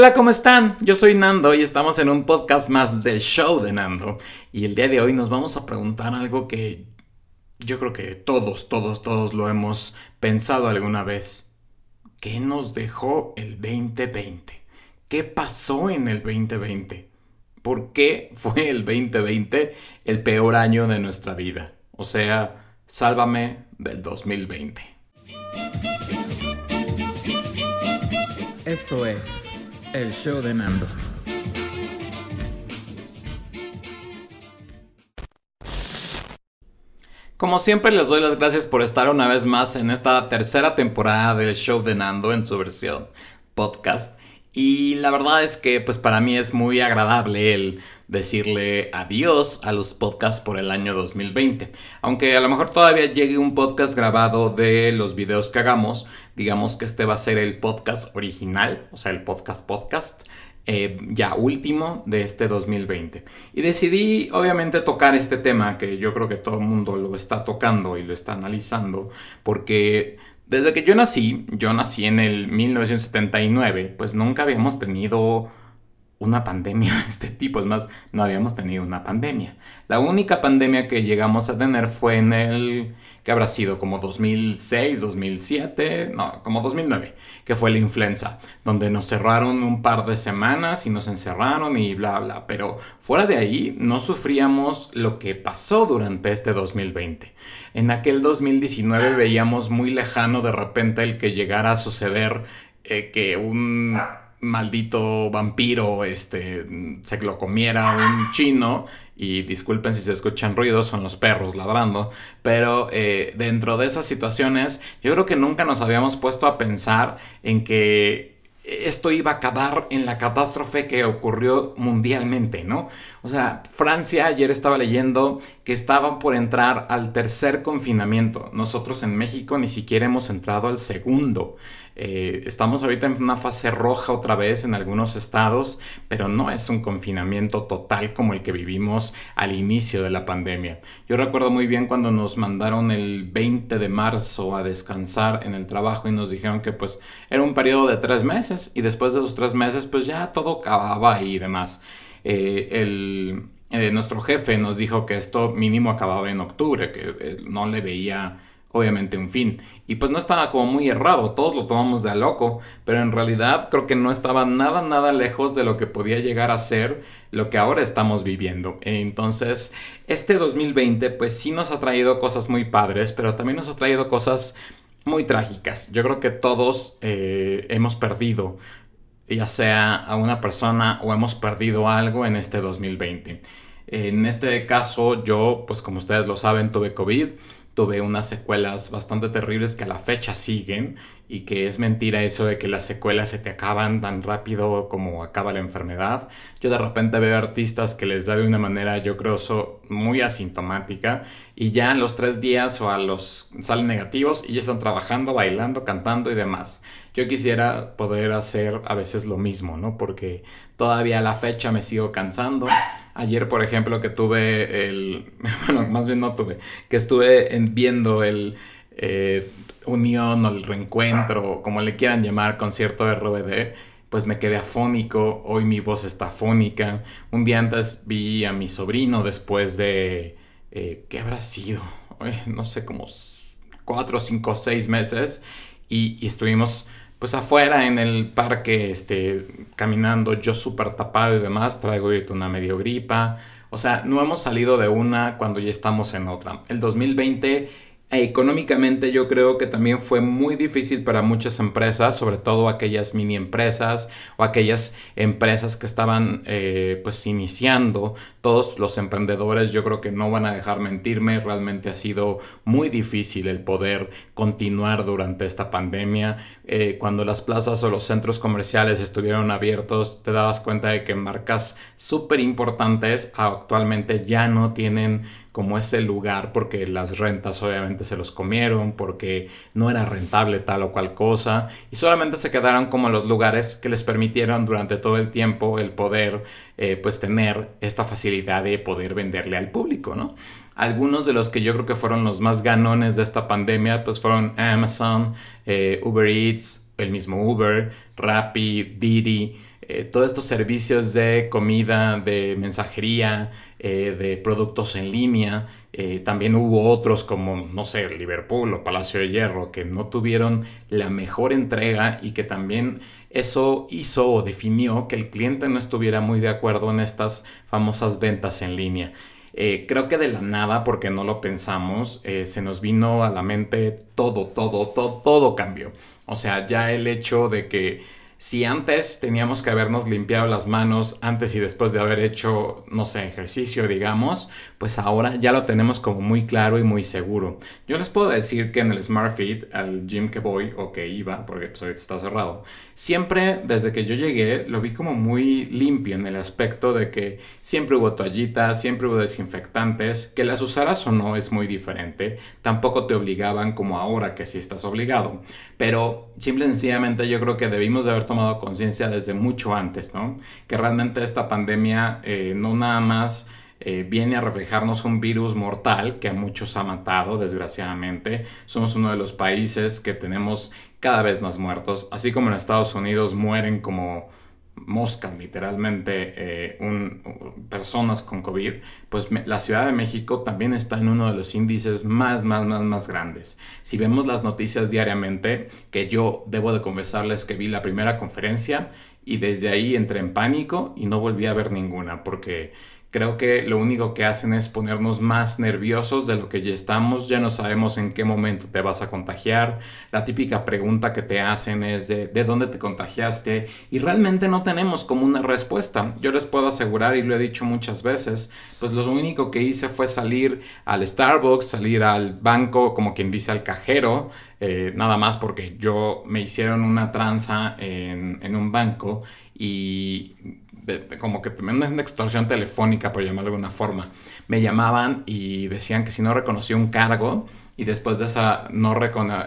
Hola, ¿cómo están? Yo soy Nando y estamos en un podcast más del show de Nando. Y el día de hoy nos vamos a preguntar algo que yo creo que todos, todos, todos lo hemos pensado alguna vez. ¿Qué nos dejó el 2020? ¿Qué pasó en el 2020? ¿Por qué fue el 2020 el peor año de nuestra vida? O sea, sálvame del 2020. Esto es el show de Nando. Como siempre les doy las gracias por estar una vez más en esta tercera temporada del show de Nando en su versión podcast. Y la verdad es que pues para mí es muy agradable el decirle adiós a los podcasts por el año 2020. Aunque a lo mejor todavía llegue un podcast grabado de los videos que hagamos, digamos que este va a ser el podcast original, o sea, el podcast podcast. Eh, ya último de este 2020. Y decidí obviamente tocar este tema que yo creo que todo el mundo lo está tocando y lo está analizando porque desde que yo nací, yo nací en el 1979, pues nunca habíamos tenido una pandemia de este tipo, es más, no habíamos tenido una pandemia. La única pandemia que llegamos a tener fue en el, que habrá sido como 2006, 2007, no, como 2009, que fue la influenza, donde nos cerraron un par de semanas y nos encerraron y bla, bla, pero fuera de ahí no sufríamos lo que pasó durante este 2020. En aquel 2019 veíamos muy lejano de repente el que llegara a suceder eh, que un maldito vampiro este, se lo comiera un chino. Y disculpen si se escuchan ruidos, son los perros ladrando. Pero eh, dentro de esas situaciones, yo creo que nunca nos habíamos puesto a pensar en que esto iba a acabar en la catástrofe que ocurrió mundialmente, ¿no? O sea, Francia, ayer estaba leyendo que estaban por entrar al tercer confinamiento. Nosotros en México ni siquiera hemos entrado al segundo. Eh, estamos ahorita en una fase roja otra vez en algunos estados, pero no es un confinamiento total como el que vivimos al inicio de la pandemia. Yo recuerdo muy bien cuando nos mandaron el 20 de marzo a descansar en el trabajo y nos dijeron que pues era un periodo de tres meses y después de esos tres meses pues ya todo acababa y demás. Eh, el, eh, nuestro jefe nos dijo que esto mínimo acababa en octubre, que no le veía obviamente un fin. Y pues no estaba como muy errado, todos lo tomamos de a loco, pero en realidad creo que no estaba nada, nada lejos de lo que podía llegar a ser lo que ahora estamos viviendo. Entonces, este 2020 pues sí nos ha traído cosas muy padres, pero también nos ha traído cosas muy trágicas. Yo creo que todos eh, hemos perdido, ya sea a una persona o hemos perdido algo en este 2020. En este caso, yo, pues como ustedes lo saben, tuve COVID tuve unas secuelas bastante terribles que a la fecha siguen y que es mentira eso de que las secuelas se te acaban tan rápido como acaba la enfermedad. Yo de repente veo artistas que les da de una manera, yo creo, muy asintomática y ya en los tres días o a los salen negativos y ya están trabajando, bailando, cantando y demás. Yo quisiera poder hacer a veces lo mismo, ¿no? Porque todavía a la fecha me sigo cansando. Ayer, por ejemplo, que tuve el, bueno, más bien no tuve, que estuve viendo el eh, unión o el reencuentro, como le quieran llamar, concierto de RBD, pues me quedé afónico, hoy mi voz está afónica. Un día antes vi a mi sobrino después de, eh, ¿qué habrá sido? no sé, como cuatro, cinco, seis meses y, estuvimos pues afuera en el parque, este, caminando, yo súper tapado y demás, traigo una medio gripa, o sea, no hemos salido de una cuando ya estamos en otra. El 2020 Económicamente yo creo que también fue muy difícil para muchas empresas, sobre todo aquellas mini empresas o aquellas empresas que estaban eh, pues iniciando. Todos los emprendedores yo creo que no van a dejar mentirme, realmente ha sido muy difícil el poder continuar durante esta pandemia. Eh, cuando las plazas o los centros comerciales estuvieron abiertos te dabas cuenta de que marcas súper importantes actualmente ya no tienen como ese lugar porque las rentas obviamente se los comieron, porque no era rentable tal o cual cosa y solamente se quedaron como los lugares que les permitieron durante todo el tiempo el poder eh, pues tener esta facilidad de poder venderle al público, ¿no? Algunos de los que yo creo que fueron los más ganones de esta pandemia, pues fueron Amazon, eh, Uber Eats, el mismo Uber, Rappi, Didi, eh, todos estos servicios de comida, de mensajería, eh, de productos en línea. también hubo otros como, no sé, Liverpool o Palacio de Hierro, que no tuvieron la mejor entrega y que también eso hizo o definió que el cliente no estuviera muy de acuerdo en estas famosas ventas en línea. Eh, creo que de la nada, porque no lo pensamos, eh, se nos vino a la mente todo, todo, todo, todo cambió. O sea, ya el hecho de que si antes teníamos que habernos limpiado las manos antes y después de haber hecho, no sé, ejercicio, digamos, pues ahora ya lo tenemos como muy claro y muy seguro. Yo les puedo decir que en el Smart Fit, al gym que voy o que iba, porque pues ahorita está cerrado, siempre desde que yo llegué lo vi como muy limpio en el aspecto de que siempre hubo toallitas, siempre hubo desinfectantes, que las usaras o no es muy diferente, tampoco te obligaban como ahora que sí estás obligado, pero simple y sencillamente yo creo que debimos de haber tomado conciencia desde mucho antes, ¿no? Que realmente esta pandemia eh, no nada más eh, viene a reflejarnos un virus mortal que a muchos ha matado, desgraciadamente. Somos uno de los países que tenemos cada vez más muertos, así como en Estados Unidos mueren como moscas literalmente eh, personas con COVID, pues la Ciudad de México también está en uno de los índices más, más, más, más grandes. Si vemos las noticias diariamente, que yo debo de confesarles que vi la primera conferencia y desde ahí entré en pánico y no volví a ver ninguna porque Creo que lo único que hacen es ponernos más nerviosos de lo que ya estamos, ya no sabemos en qué momento te vas a contagiar, la típica pregunta que te hacen es de, de dónde te contagiaste y realmente no tenemos como una respuesta. Yo les puedo asegurar y lo he dicho muchas veces, pues lo único que hice fue salir al Starbucks, salir al banco, como quien dice al cajero, eh, nada más porque yo me hicieron una tranza en, en un banco y como que también es una extorsión telefónica, por llamarlo de alguna forma. Me llamaban y decían que si no reconocía un cargo y después de ese no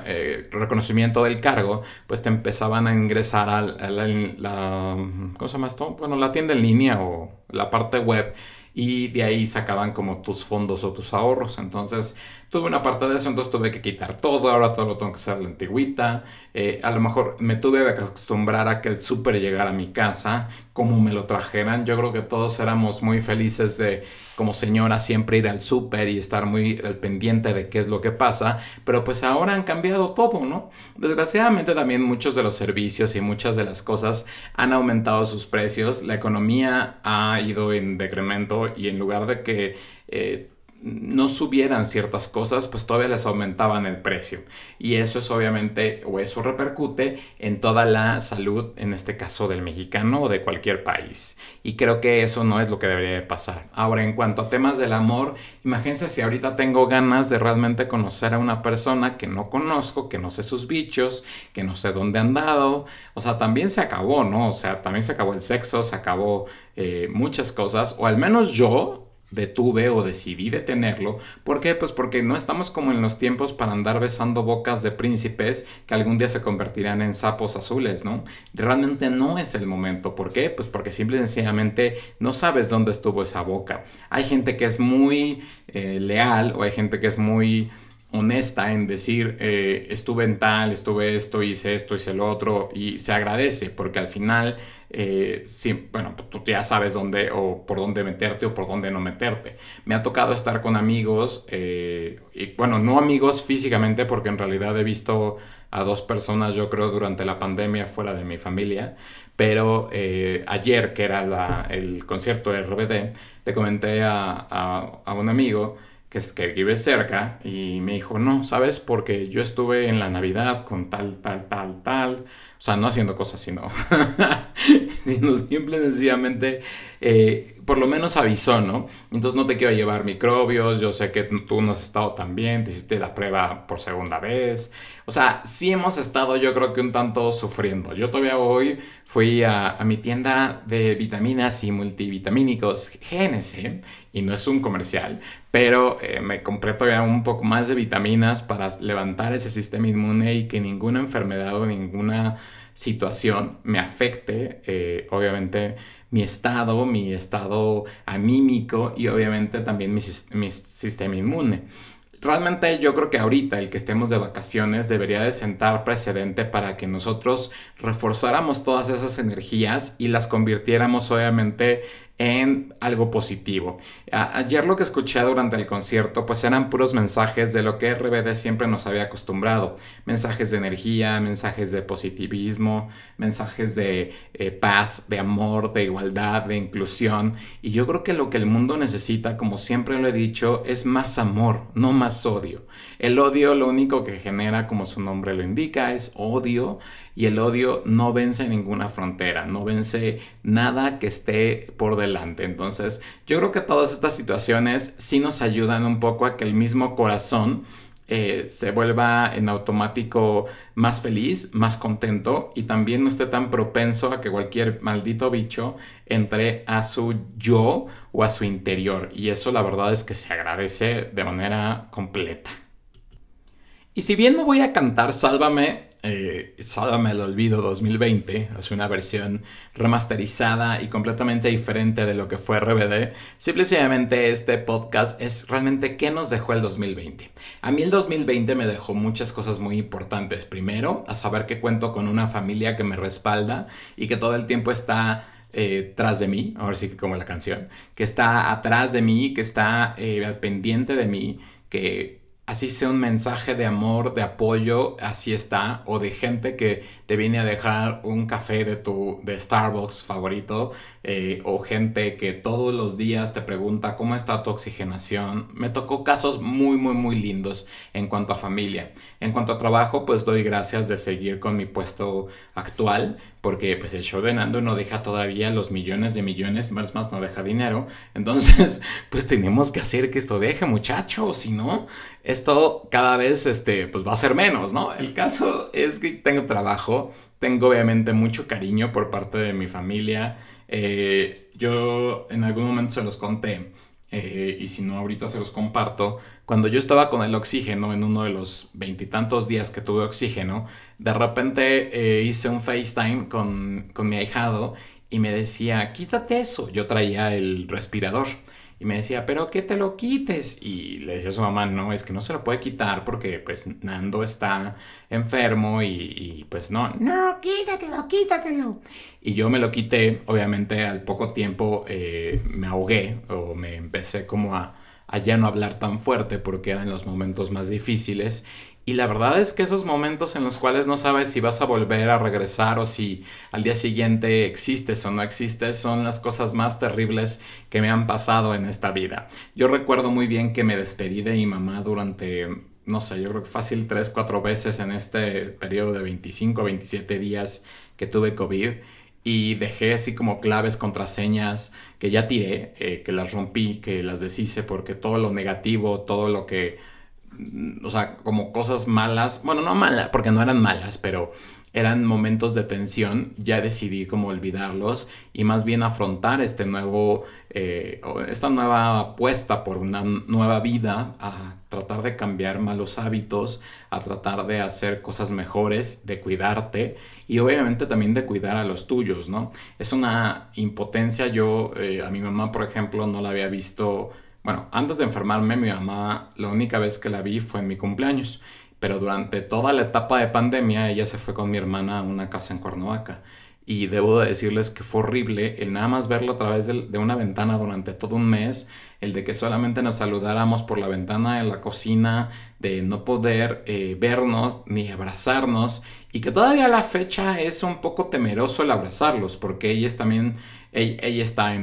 eh, reconocimiento del cargo, pues te empezaban a ingresar a la, ¿cómo se llama esto? Bueno, la tienda en línea o la parte web y de ahí sacaban como tus fondos o tus ahorros. Entonces tuve una parte de eso, entonces tuve que quitar todo, ahora todo lo tengo que hacer la antigüita. Eh, a lo mejor me tuve que acostumbrar a que el súper llegara a mi casa, como me lo trajeran. Yo creo que todos éramos muy felices de, como señora, siempre ir al súper y estar muy al pendiente de qué es lo que pasa, pero pues ahora han cambiado todo, ¿no? Desgraciadamente también muchos de los servicios y muchas de las cosas han aumentado sus precios, la economía ha ido en decremento y en lugar de que... Eh, no subieran ciertas cosas, pues todavía les aumentaban el precio. Y eso es obviamente, o eso repercute en toda la salud, en este caso del mexicano o de cualquier país. Y creo que eso no es lo que debería de pasar. Ahora, en cuanto a temas del amor, imagínense si ahorita tengo ganas de realmente conocer a una persona que no conozco, que no sé sus bichos, que no sé dónde han dado. O sea, también se acabó, ¿no? O sea, también se acabó el sexo, se acabó eh, muchas cosas, o al menos yo detuve o decidí detenerlo. ¿Por qué? Pues porque no estamos como en los tiempos para andar besando bocas de príncipes que algún día se convertirán en sapos azules, ¿no? Realmente no es el momento. ¿Por qué? Pues porque simple y sencillamente no sabes dónde estuvo esa boca. Hay gente que es muy eh, leal o hay gente que es muy honesta en decir eh, estuve en tal, estuve esto, hice esto, hice lo otro y se agradece porque al final, eh, bueno, tú ya sabes dónde o por dónde meterte o por dónde no meterte. Me ha tocado estar con amigos, eh, y bueno, no amigos físicamente porque en realidad he visto a dos personas yo creo durante la pandemia fuera de mi familia, pero ayer que era el concierto de RBD, le comenté a, a un amigo, que, es, que vive cerca, y me dijo, no, ¿sabes? Porque yo estuve en la Navidad con tal, tal, tal, tal. O sea, no haciendo cosas, sino, sino simple sencillamente eh, por lo menos avisó, ¿no? Entonces no te quiero llevar microbios, yo sé que tú no has estado tan bien, te hiciste la prueba por segunda vez. O sea, sí hemos estado yo creo que un tanto sufriendo. Yo todavía hoy fui a, mi tienda de vitaminas y multivitamínicos GNC, y no es un comercial, pero eh, me compré todavía un poco más de vitaminas para levantar ese sistema inmune y que ninguna enfermedad o ninguna situación me afecte, eh, obviamente, mi estado, mi estado anímico y obviamente también mi, mi sistema inmune. Realmente yo creo que ahorita el que estemos de vacaciones debería de sentar precedente para que nosotros reforzáramos todas esas energías y las convirtiéramos obviamente en algo positivo. ayer lo que escuché durante el concierto pues eran puros mensajes de lo que RBD siempre nos había acostumbrado. Mensajes de energía, mensajes de positivismo, mensajes de eh, paz, de amor, de igualdad, de inclusión. Y yo creo que lo que el mundo necesita, como siempre lo he dicho, es más amor, no más odio. El odio lo único que genera, como su nombre lo indica, es odio y el odio no vence ninguna frontera, no vence nada que esté por delante. Entonces, yo creo que todas estas situaciones sí nos ayudan un poco a que el mismo corazón eh, se vuelva en automático más feliz, más contento y también no esté tan propenso a que cualquier maldito bicho entre a su yo o a su interior. Y eso la verdad es que se agradece de manera completa. Y si bien no voy a cantar Sálvame, eh, Sálvame el Olvido 2020, es una versión remasterizada y completamente diferente de lo que fue RBD, simplemente este podcast es realmente qué nos dejó el 2020. A mí el 2020 me dejó muchas cosas muy importantes. Primero, a saber que cuento con una familia que me respalda y que todo el tiempo está eh, tras de mí, ahora sí que como la canción, que está atrás de mí, que está eh, pendiente de mí, que así sea un mensaje de amor, de apoyo, así está, o de gente que te viene a dejar un café de tu de Starbucks favorito, eh, o gente que todos los días te pregunta cómo está tu oxigenación. Me tocó casos muy, muy, muy lindos en cuanto a familia. En cuanto a trabajo, pues doy gracias de seguir con mi puesto actual, porque pues el show de Nando no deja todavía los millones de millones, más más no deja dinero, entonces pues tenemos que hacer que esto deje muchachos, si no, esto cada vez este, pues va a ser menos, ¿no? El caso es que tengo trabajo, tengo obviamente mucho cariño por parte de mi familia, eh, yo en algún momento se los conté, eh, y si no ahorita se los comparto, cuando yo estaba con el oxígeno en uno de los veintitantos días que tuve oxígeno, de repente eh, hice un FaceTime con, con mi ahijado y me decía, quítate eso. Yo traía el respirador. Y me decía, pero que te lo quites. Y le decía a su mamá, no, es que no se lo puede quitar porque pues Nando está enfermo y, pues no, no, quítatelo, quítatelo. Y yo me lo quité, obviamente al poco tiempo eh, me ahogué o me empecé como a, a no hablar tan fuerte porque eran los momentos más difíciles y la verdad es que esos momentos en los cuales no sabes si vas a volver a regresar o si al día siguiente existes o no existes son las cosas más terribles que me han pasado en esta vida. Yo recuerdo muy bien que me despedí de mi mamá durante, no sé, yo creo que fácil 3, 4 veces en este periodo de 25, 27 días que tuve COVID y dejé así como claves, contraseñas que ya tiré, eh, que las rompí, que las deshice porque todo lo negativo, todo lo que o sea, como cosas malas, bueno, no malas, porque no eran malas, pero eran momentos de tensión, ya decidí como olvidarlos y más bien afrontar este nuevo, eh, esta nueva apuesta por una nueva vida, a tratar de cambiar malos hábitos, a tratar de hacer cosas mejores, de cuidarte y obviamente también de cuidar a los tuyos, ¿no? Es una impotencia, yo eh, a mi mamá, por ejemplo, no la había visto. Bueno, antes de enfermarme, mi mamá, la única vez que la vi fue en mi cumpleaños, pero durante toda la etapa de pandemia, ella se fue con mi hermana a una casa en Cuernavaca. Y debo de decirles que fue horrible el nada más verlo a través de, una ventana durante todo un mes, el de que solamente nos saludáramos por la ventana de la cocina, de no poder eh, vernos ni abrazarnos, y que todavía a la fecha es un poco temeroso el abrazarlos, porque ellas también ella, está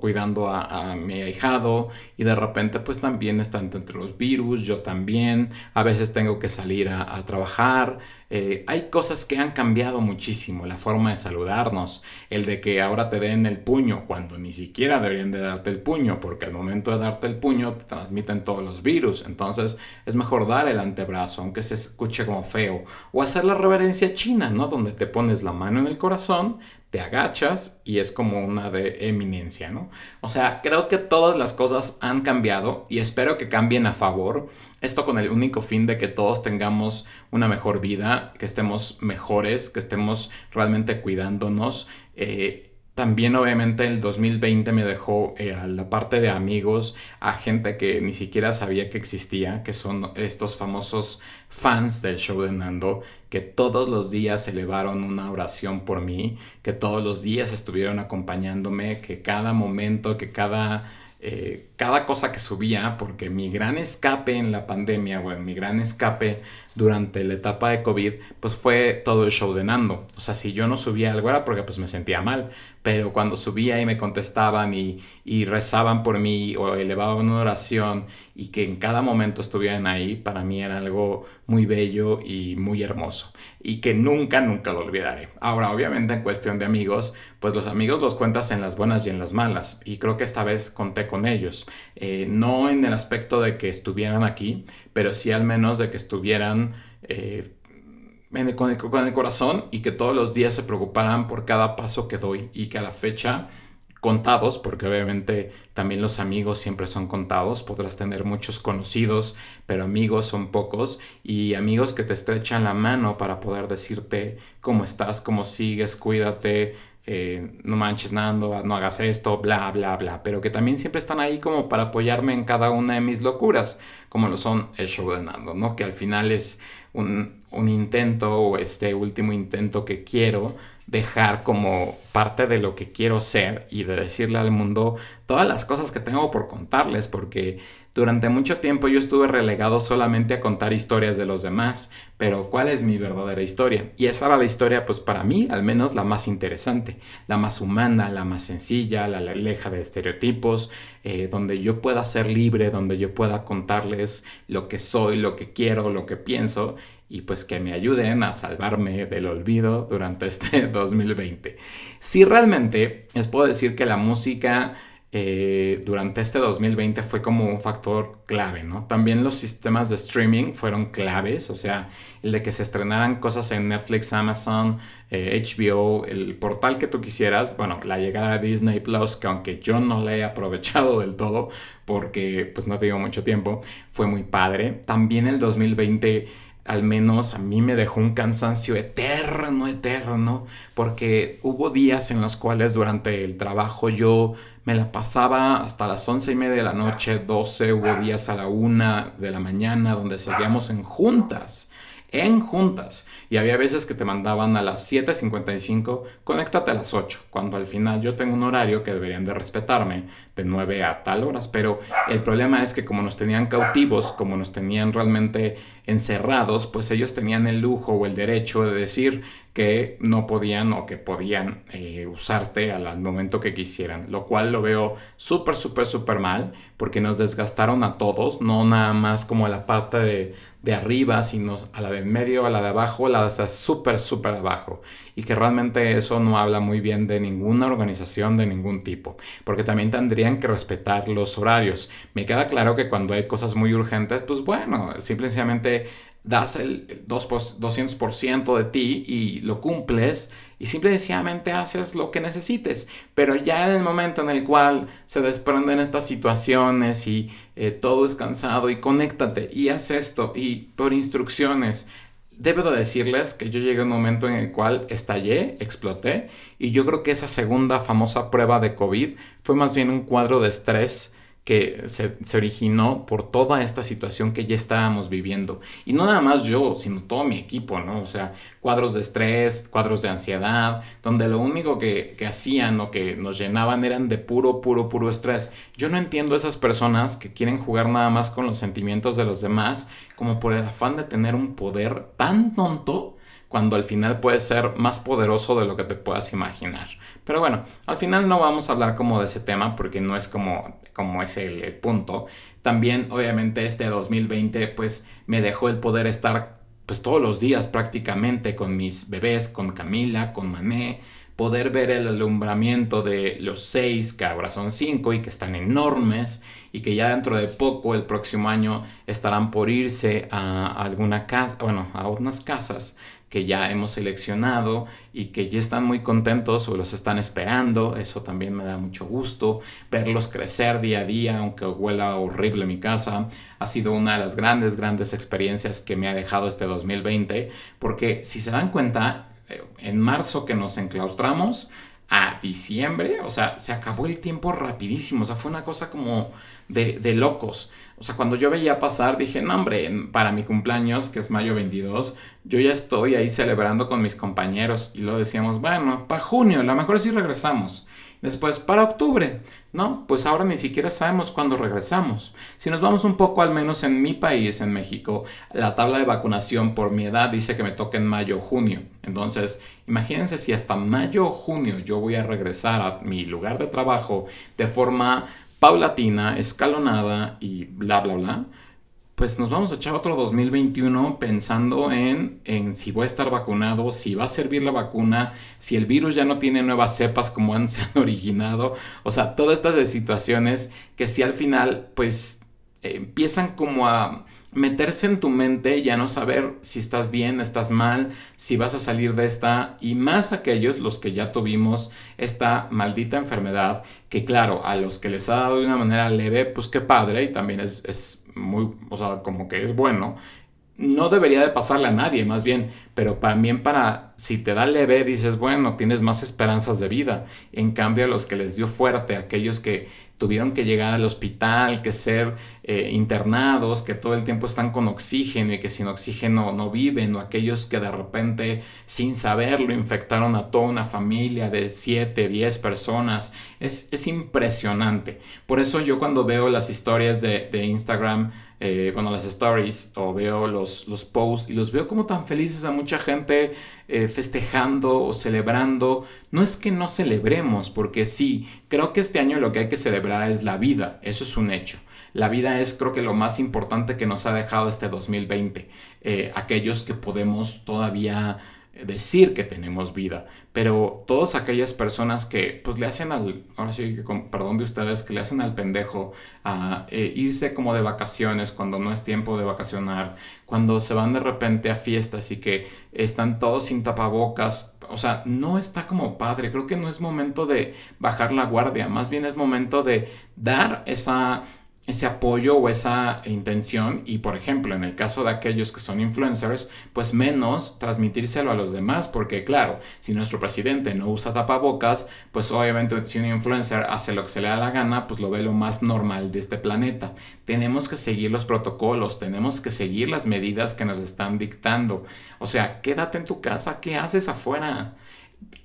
cuidando a, mi ahijado y de repente pues también están entre los virus, yo también, a veces tengo que salir a, trabajar, eh, hay cosas que han cambiado muchísimo, la forma de saludarnos, el de que ahora te den el puño cuando ni siquiera deberían de darte el puño porque al momento de darte el puño te transmiten todos los virus. Entonces es mejor dar el antebrazo, aunque se escuche como feo. O hacer la reverencia china, ¿no? Donde te pones la mano en el corazón, te agachas y es como una de eminencia, ¿no? O sea, creo que todas las cosas han cambiado y espero que cambien a favor. Esto con el único fin de que todos tengamos una mejor vida, que estemos mejores, que estemos realmente cuidándonos. Eh, también obviamente el 2020 me dejó eh, a la parte de amigos, a gente que ni siquiera sabía que existía, que son estos famosos fans del show de Nando, que todos los días elevaron una oración por mí, que todos los días estuvieron acompañándome, que cada momento, que cada eh, cada cosa que subía, porque mi gran escape en la pandemia, o mi gran escape durante la etapa de COVID, pues fue todo el show de Nando. O sea, si yo no subía algo era porque pues me sentía mal, pero cuando subía y me contestaban y, y rezaban por mí o elevaban una oración y que en cada momento estuvieran ahí, para mí era algo muy bello y muy hermoso y que nunca, nunca lo olvidaré. Ahora, obviamente en cuestión de amigos, pues los amigos los cuentas en las buenas y en las malas y creo que esta vez conté con ellos. Eh, no en el aspecto de que estuvieran aquí, pero sí al menos de que estuvieran... Eh, con, el, corazón y que todos los días se preocuparan por cada paso que doy y que a la fecha contados, porque obviamente también los amigos siempre son contados, podrás tener muchos conocidos, pero amigos son pocos y amigos que te estrechan la mano para poder decirte cómo estás, cómo sigues, cuídate, eh, no manches Nando, no hagas esto, bla, bla, bla, pero que también siempre están ahí como para apoyarme en cada una de mis locuras, como lo son el show de Nando, ¿no? Que al final es un, un intento o este último intento que quiero dejar como parte de lo que quiero ser y de decirle al mundo todas las cosas que tengo por contarles, porque durante mucho tiempo yo estuve relegado solamente a contar historias de los demás, pero ¿cuál es mi verdadera historia? Y esa era la historia, pues para mí, al menos la más interesante, la más humana, la más sencilla, la leja de estereotipos, eh, donde yo pueda ser libre, donde yo pueda contarles lo que soy, lo que quiero, lo que pienso y pues que me ayuden a salvarme del olvido durante este 2020. Si realmente les puedo decir que la música eh, durante este 2020 fue como un factor clave, ¿no? También los sistemas de streaming fueron claves, o sea, el de que se estrenaran cosas en Netflix, Amazon, HBO, eh, el portal que tú quisieras, bueno, la llegada de Disney Plus, que aunque yo no la he aprovechado del todo, porque pues no tengo mucho tiempo, fue muy padre. También el 2020 al menos a mí me dejó un cansancio eterno, eterno, porque hubo días en los cuales durante el trabajo yo me la pasaba hasta las once y media de la noche, 12, hubo días a la una de la mañana donde seguíamos en juntas en juntas. Y había veces que te mandaban a las 7.55, conéctate a las 8, cuando al final yo tengo un horario que deberían de respetarme de 9 a tal horas. Pero el problema es que como nos tenían cautivos, como nos tenían realmente encerrados, pues ellos tenían el lujo o el derecho de decir que no podían o que podían eh, usarte al, momento que quisieran, lo cual lo veo súper, súper, súper mal, porque nos desgastaron a todos, no nada más como la parte de, de arriba, sino a la de medio, a la de abajo, la de súper, súper abajo. Y que realmente eso no habla muy bien de ninguna organización de ningún tipo, porque también tendrían que respetar los horarios. Me queda claro que cuando hay cosas muy urgentes, pues bueno, simplemente das el 200% de ti y lo cumples y simplemente haces lo que necesites. Pero ya en el momento en el cual se desprenden estas situaciones y eh, todo es cansado y conéctate y haz esto y por instrucciones. Debo de decirles que yo llegué a un momento en el cual estallé, exploté y yo creo que esa segunda famosa prueba de COVID fue más bien un cuadro de estrés que se, originó por toda esta situación que ya estábamos viviendo. Y no nada más yo, sino todo mi equipo, ¿no? O sea, cuadros de estrés, cuadros de ansiedad, donde lo único que, que hacían o que nos llenaban eran de puro, puro, puro estrés. Yo no entiendo esas personas que quieren jugar nada más con los sentimientos de los demás, como por el afán de tener un poder tan tonto cuando al final puede ser más poderoso de lo que te puedas imaginar. Pero bueno, al final no vamos a hablar como de ese tema porque no es como, como es el, punto. También obviamente este 2020 pues me dejó el poder estar pues todos los días prácticamente con mis bebés, con Camila, con Mané, poder ver el alumbramiento de los seis, que ahora son cinco y que están enormes y que ya dentro de poco, el próximo año, estarán por irse a alguna casa, bueno, a unas casas que ya hemos seleccionado y que ya están muy contentos o los están esperando. Eso también me da mucho gusto. Verlos crecer día a día, aunque huela horrible mi casa. Ha sido una de las grandes, grandes experiencias que me ha dejado este 2020. Porque si se dan cuenta, eh, en marzo que nos enclaustramos, a diciembre, o sea, se acabó el tiempo rapidísimo, o sea, fue una cosa como de, de locos. O sea, cuando yo veía pasar, dije, no, hombre, para mi cumpleaños, que es mayo 22, yo ya estoy ahí celebrando con mis compañeros. Y lo decíamos, bueno, para junio, a lo mejor sí regresamos. Después, para octubre, ¿no? Pues ahora ni siquiera sabemos cuándo regresamos. Si nos vamos un poco, al menos en mi país, en México, la tabla de vacunación por mi edad dice que me toca en mayo o junio. Entonces, imagínense si hasta mayo o junio yo voy a regresar a mi lugar de trabajo de forma paulatina, escalonada y bla, bla, bla, pues nos vamos a echar otro 2021 pensando en, en, si voy a estar vacunado, si va a servir la vacuna, si el virus ya no tiene nuevas cepas como han, se han originado. O sea, todas estas situaciones que si al final pues eh, empiezan como a meterse en tu mente, ya no saber si estás bien, estás mal, si vas a salir de esta, y más aquellos los que ya tuvimos esta maldita enfermedad, que claro, a los que les ha dado de una manera leve, pues qué padre, y también es, es muy, o sea, como que es bueno, no debería de pasarle a nadie, más bien, pero también para, si te da leve, dices, bueno, tienes más esperanzas de vida. En cambio, a los que les dio fuerte, aquellos que tuvieron que llegar al hospital, que ser eh, internados, que todo el tiempo están con oxígeno y que sin oxígeno no viven, o aquellos que de repente, sin saberlo, infectaron a toda una familia de 7, 10 personas. Es, es impresionante. Por eso yo cuando veo las historias de, de Instagram, eh, bueno, las stories o veo los, los posts y los veo como tan felices a mucha gente eh, festejando o celebrando. No es que no celebremos, porque sí, creo que este año lo que hay que celebrar es la vida, eso es un hecho. La vida es creo que lo más importante que nos ha dejado este 2020. Eh, aquellos que podemos todavía decir que tenemos vida, pero todas aquellas personas que pues le hacen al, ahora sí con perdón de ustedes, que le hacen al pendejo a eh, irse como de vacaciones cuando no es tiempo de vacacionar, cuando se van de repente a fiestas y que están todos sin tapabocas, o sea, no está como padre, creo que no es momento de bajar la guardia, más bien es momento de dar esa ese apoyo o esa intención. Y por ejemplo en el caso de aquellos que son influencers pues menos transmitírselo a los demás porque claro si nuestro presidente no usa tapabocas pues obviamente si un influencer hace lo que se le da la gana pues lo ve lo más normal de este planeta. Tenemos que seguir los protocolos tenemos que seguir las medidas que nos están dictando. O sea quédate en tu casa qué haces afuera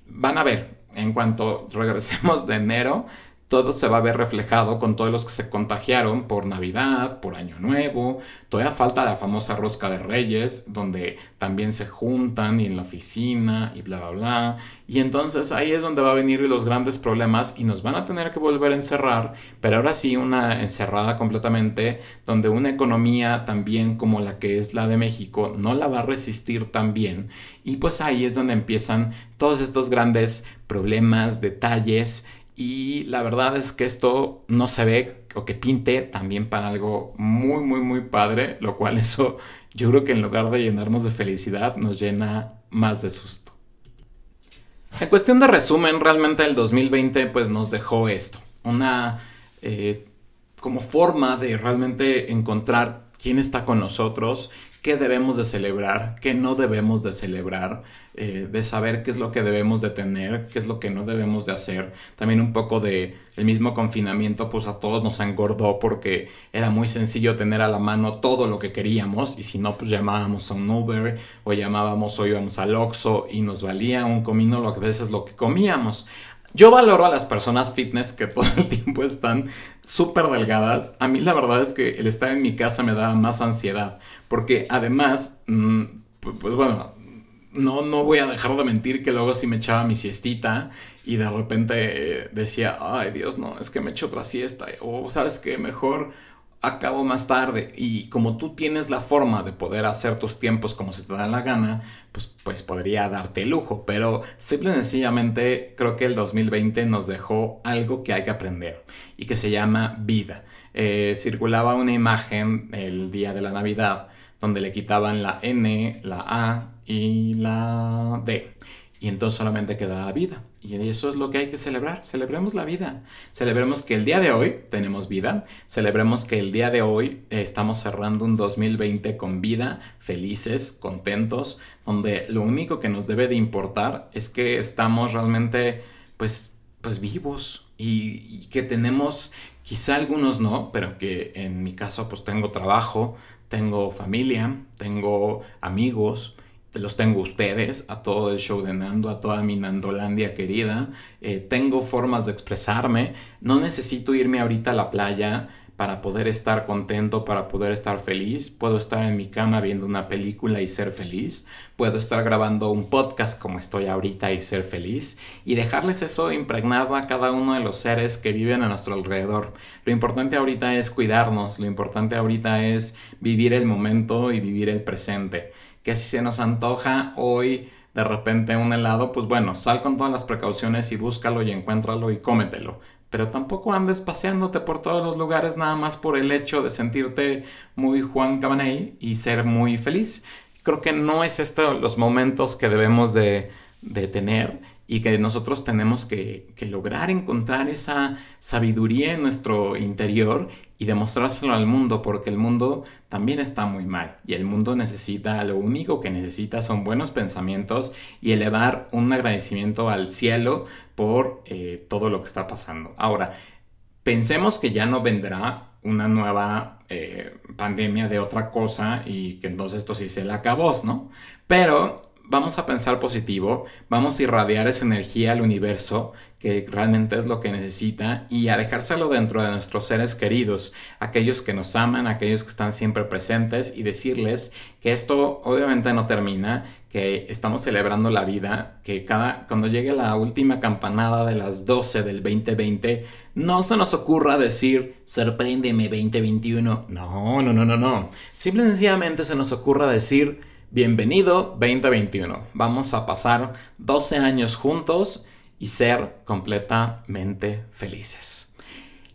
van a ver en cuanto regresemos de enero todo se va a ver reflejado con todos los que se contagiaron por Navidad, por Año Nuevo. Todavía falta la famosa rosca de Reyes, donde también se juntan y en la oficina y bla, bla, bla. Y entonces ahí es donde va a venir los grandes problemas y nos van a tener que volver a encerrar, pero ahora sí una encerrada completamente, donde una economía también como la que es la de México no la va a resistir tan bien. Y pues ahí es donde empiezan todos estos grandes problemas, detalles y la verdad es que esto no se ve o que pinte también para algo muy, muy, muy padre, lo cual eso yo creo que en lugar de llenarnos de felicidad nos llena más de susto. En cuestión de resumen, realmente el 2020 pues nos dejó esto, una eh, como forma de realmente encontrar quién está con nosotros, qué debemos de celebrar, qué no debemos de celebrar, eh, de saber qué es lo que debemos de tener, qué es lo que no debemos de hacer. También un poco de el mismo confinamiento, pues a todos nos engordó porque era muy sencillo tener a la mano todo lo que queríamos y si no, pues llamábamos a un Uber o llamábamos o íbamos al Oxxo y nos valía un comino lo que a veces lo que comíamos. Yo valoro a las personas fitness que todo el tiempo están súper delgadas. A mí la verdad es que el estar en mi casa me da más ansiedad. Porque además, mm, pues bueno, no, no voy a dejar de mentir que luego si me echaba mi siestita y de repente decía, ay Dios, no, es que me echo otra siesta. O sabes que mejor acabo más tarde y como tú tienes la forma de poder hacer tus tiempos como se te da la gana, pues, pues podría darte lujo, pero simple y sencillamente creo que el 2020 nos dejó algo que hay que aprender y que se llama vida. Eh, circulaba una imagen el día de la Navidad donde le quitaban la N, la A y la D y entonces solamente queda vida. Y eso es lo que hay que celebrar. Celebremos la vida. Celebremos que el día de hoy tenemos vida. Celebremos que el día de hoy eh, estamos cerrando un 2020 con vida, felices, contentos, donde lo único que nos debe de importar es que estamos realmente pues, pues vivos y, y que tenemos, quizá algunos no, pero que en mi caso pues tengo trabajo, tengo familia, tengo amigos, los tengo ustedes, a todo el show de Nando, a toda mi Nandolandia querida. Eh, tengo formas de expresarme. No necesito irme ahorita a la playa para poder estar contento, para poder estar feliz. Puedo estar en mi cama viendo una película y ser feliz. Puedo estar grabando un podcast como estoy ahorita y ser feliz. Y dejarles eso impregnado a cada uno de los seres que viven a nuestro alrededor. Lo importante ahorita es cuidarnos. Lo importante ahorita es vivir el momento y vivir el presente que si se nos antoja hoy de repente un helado, pues bueno, sal con todas las precauciones y búscalo y encuéntralo y cómetelo. Pero tampoco andes paseándote por todos los lugares nada más por el hecho de sentirte muy Juan Cabaney y ser muy feliz. Creo que no es esto los momentos que debemos de, de tener y que nosotros tenemos que, lograr encontrar esa sabiduría en nuestro interior y demostrárselo al mundo, porque el mundo también está muy mal y el mundo necesita, lo único que necesita son buenos pensamientos y elevar un agradecimiento al cielo por eh, todo lo que está pasando. Ahora, pensemos que ya no vendrá una nueva eh, pandemia de otra cosa y que entonces esto sí se le acabó, ¿no? Pero vamos a pensar positivo, vamos a irradiar esa energía al universo que realmente es lo que necesita y a dejárselo dentro de nuestros seres queridos, aquellos que nos aman, aquellos que están siempre presentes y decirles que esto obviamente no termina, que estamos celebrando la vida, que cada cuando llegue la última campanada de las 12 del 2020, no se nos ocurra decir sorpréndeme 2021. No, no, no, no, no. Simple y sencillamente se nos ocurra decir Bienvenido 2021. Vamos a pasar 12 años juntos y ser completamente felices.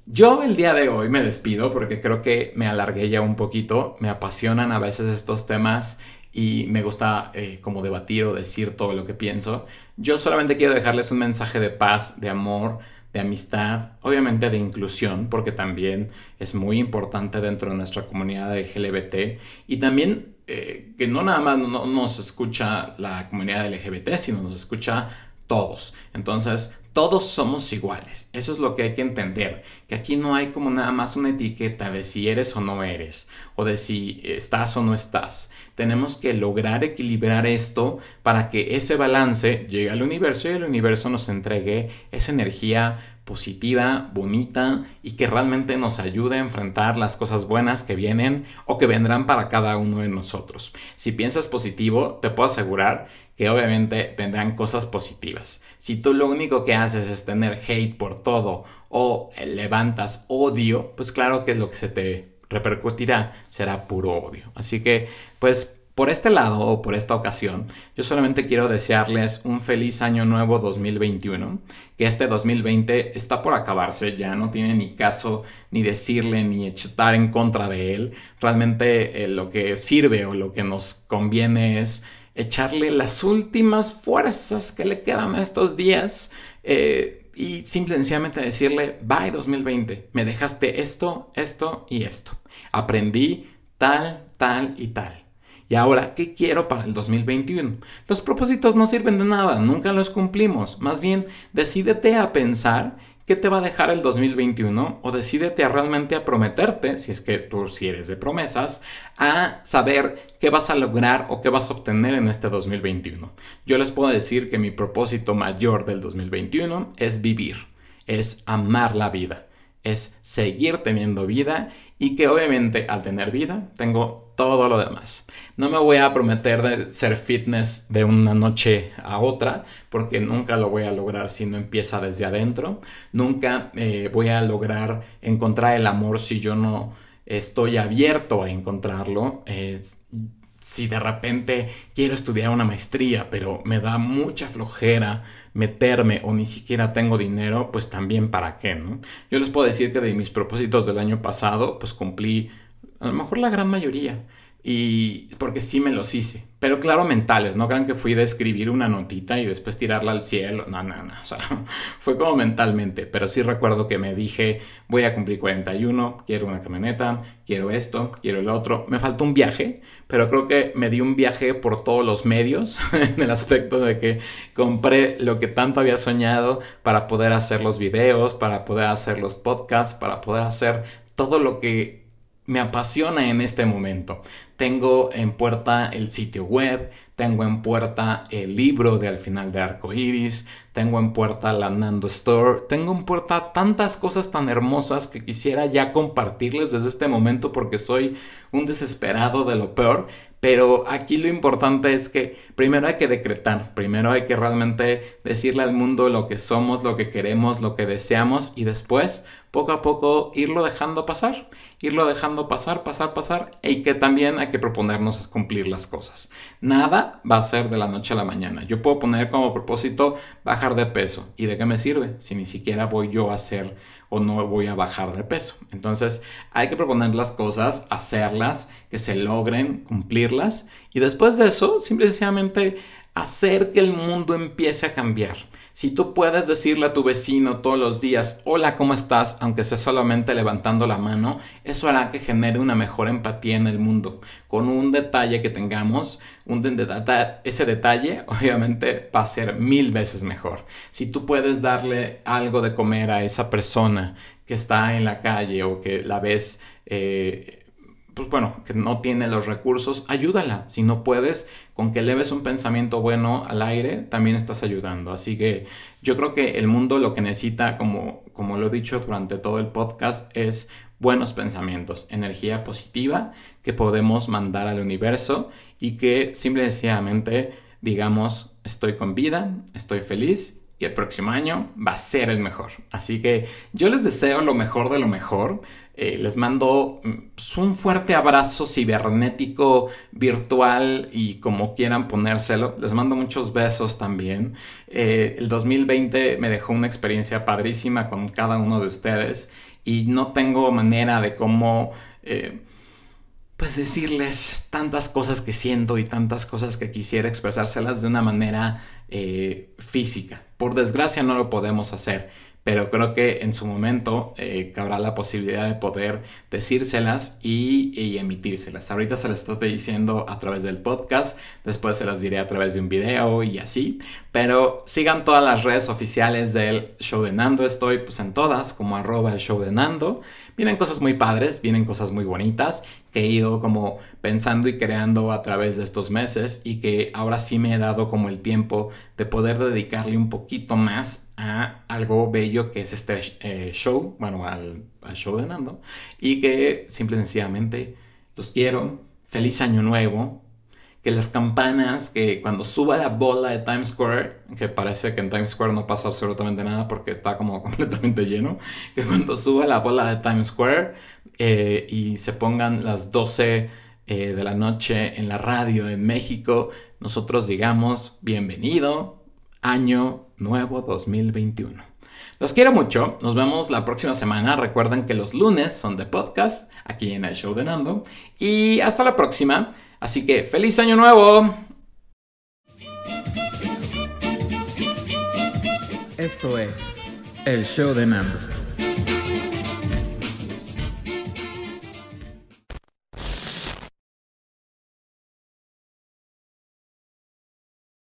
Yo el día de hoy me despido porque creo que me alargué ya un poquito. Me apasionan a veces estos temas y me gusta eh, como debatir o decir todo lo que pienso. Yo solamente quiero dejarles un mensaje de paz, de amor, de amistad, obviamente de inclusión, porque también es muy importante dentro de nuestra comunidad de LGBT y también eh, que no nada más no, nos escucha la comunidad LGBT, sino nos escucha todos. Entonces, todos somos iguales. Eso es lo que hay que entender. Que aquí no hay como nada más una etiqueta de si eres o no eres. O de si estás o no estás. Tenemos que lograr equilibrar esto para que ese balance llegue al universo y el universo nos entregue esa energía positiva, bonita y que realmente nos ayude a enfrentar las cosas buenas que vienen o que vendrán para cada uno de nosotros. Si piensas positivo, te puedo asegurar que obviamente vendrán cosas positivas. Si tú lo único que haces es tener hate por todo o levantas odio, pues claro que es lo que se te repercutirá será puro odio. Así que, pues por este lado o por esta ocasión, yo solamente quiero desearles un feliz año nuevo 2021, que este 2020 está por acabarse, ya no tiene ni caso ni decirle ni echar en contra de él, realmente eh, lo que sirve o lo que nos conviene es echarle las últimas fuerzas que le quedan a estos días eh, y simplemente decirle, bye 2020, me dejaste esto, esto y esto, aprendí tal, tal y tal. Y ahora, ¿qué quiero para el 2021? Los propósitos no sirven de nada, nunca los cumplimos. Más bien, decídete a pensar qué te va a dejar el 2021 o decídete a realmente a prometerte, si es que tú si eres de promesas, a saber qué vas a lograr o qué vas a obtener en este 2021. Yo les puedo decir que mi propósito mayor del 2021 es vivir, es amar la vida, es seguir teniendo vida y que obviamente al tener vida tengo todo lo demás. No me voy a prometer de ser fitness de una noche a otra, porque nunca lo voy a lograr si no empieza desde adentro. Nunca eh, voy a lograr encontrar el amor si yo no estoy abierto a encontrarlo. si de repente quiero estudiar una maestría, pero me da mucha flojera meterme o ni siquiera tengo dinero, pues también para qué, ¿no? Yo les puedo decir que de mis propósitos del año pasado, pues cumplí a lo mejor la gran mayoría. Y porque sí me los hice. Pero claro, mentales. No crean que fui de escribir una notita y después tirarla al cielo. No, no, no. O sea, fue como mentalmente. Pero sí recuerdo que me dije, voy a cumplir 41, quiero una camioneta, quiero esto, quiero el otro. Me faltó un viaje, pero creo que me di un viaje por todos los medios. en el aspecto de que compré lo que tanto había soñado para poder hacer los videos, para poder hacer los podcasts, para poder hacer todo lo que me apasiona en este momento. Tengo en puerta el sitio web, tengo en puerta el libro de Al final de Arco Iris, tengo en puerta la Nando Store, tengo en puerta tantas cosas tan hermosas que quisiera ya compartirles desde este momento porque soy un desesperado de lo peor. Pero aquí lo importante es que primero hay que decretar, primero hay que realmente decirle al mundo lo que somos, lo que queremos, lo que deseamos y después poco a poco irlo dejando pasar irlo dejando pasar, pasar, pasar y que también hay que proponernos cumplir las cosas. Nada va a ser de la noche a la mañana. Yo puedo poner como propósito bajar de peso. ¿Y de qué me sirve? Si ni siquiera voy yo a hacer o no voy a bajar de peso. Entonces hay que proponer las cosas, hacerlas, que se logren, cumplirlas y después de eso simplemente hacer que el mundo empiece a cambiar. Si tú puedes decirle a tu vecino todos los días, hola, ¿cómo estás? Aunque sea solamente levantando la mano, eso hará que genere una mejor empatía en el mundo. Con un detalle que tengamos, un ese detalle obviamente va a ser mil veces mejor. Si tú puedes darle algo de comer a esa persona que está en la calle o que la ves... Eh, pues bueno, que no tiene los recursos, ayúdala. Si no puedes, con que leves un pensamiento bueno al aire, también estás ayudando. Así que yo creo que el mundo lo que necesita, como, como lo he dicho durante todo el podcast, es buenos pensamientos, energía positiva que podemos mandar al universo y que simple y sencillamente digamos, estoy con vida, estoy feliz y el próximo año va a ser el mejor. Así que yo les deseo lo mejor de lo mejor. Eh, les mando mm, un fuerte abrazo cibernético, virtual y como quieran ponérselo. Les mando muchos besos también. Eh, el 2020 me dejó una experiencia padrísima con cada uno de ustedes y no tengo manera de cómo... Eh, pues decirles tantas cosas que siento y tantas cosas que quisiera expresárselas de una manera física. Por desgracia no lo podemos hacer, pero creo que en su momento eh, cabrá la posibilidad de poder decírselas y, y, emitírselas. Ahorita se las estoy diciendo a través del podcast, después se las diré a través de un video y así, pero sigan todas las redes oficiales del show de Nando, estoy pues en todas como arroba el show de Nando. Vienen cosas muy padres, vienen cosas muy bonitas que he ido como pensando y creando a través de estos meses y que ahora sí me he dado como el tiempo de poder dedicarle un poquito más a algo bello que es este eh, show, bueno, al, al show de Nando y que simple y sencillamente los quiero. Feliz año nuevo, que las campanas, que cuando suba la bola de Times Square, que parece que en Times Square no pasa absolutamente nada porque está como completamente lleno, que cuando suba la bola de Times Square eh, y se pongan las 12 eh, de la noche en la radio en México, nosotros digamos bienvenido año nuevo 2021. Los quiero mucho, nos vemos la próxima semana. Recuerden que los lunes son de podcast aquí en el show de Nando. Y hasta la próxima. Así que feliz año nuevo. Esto es el show de Nando.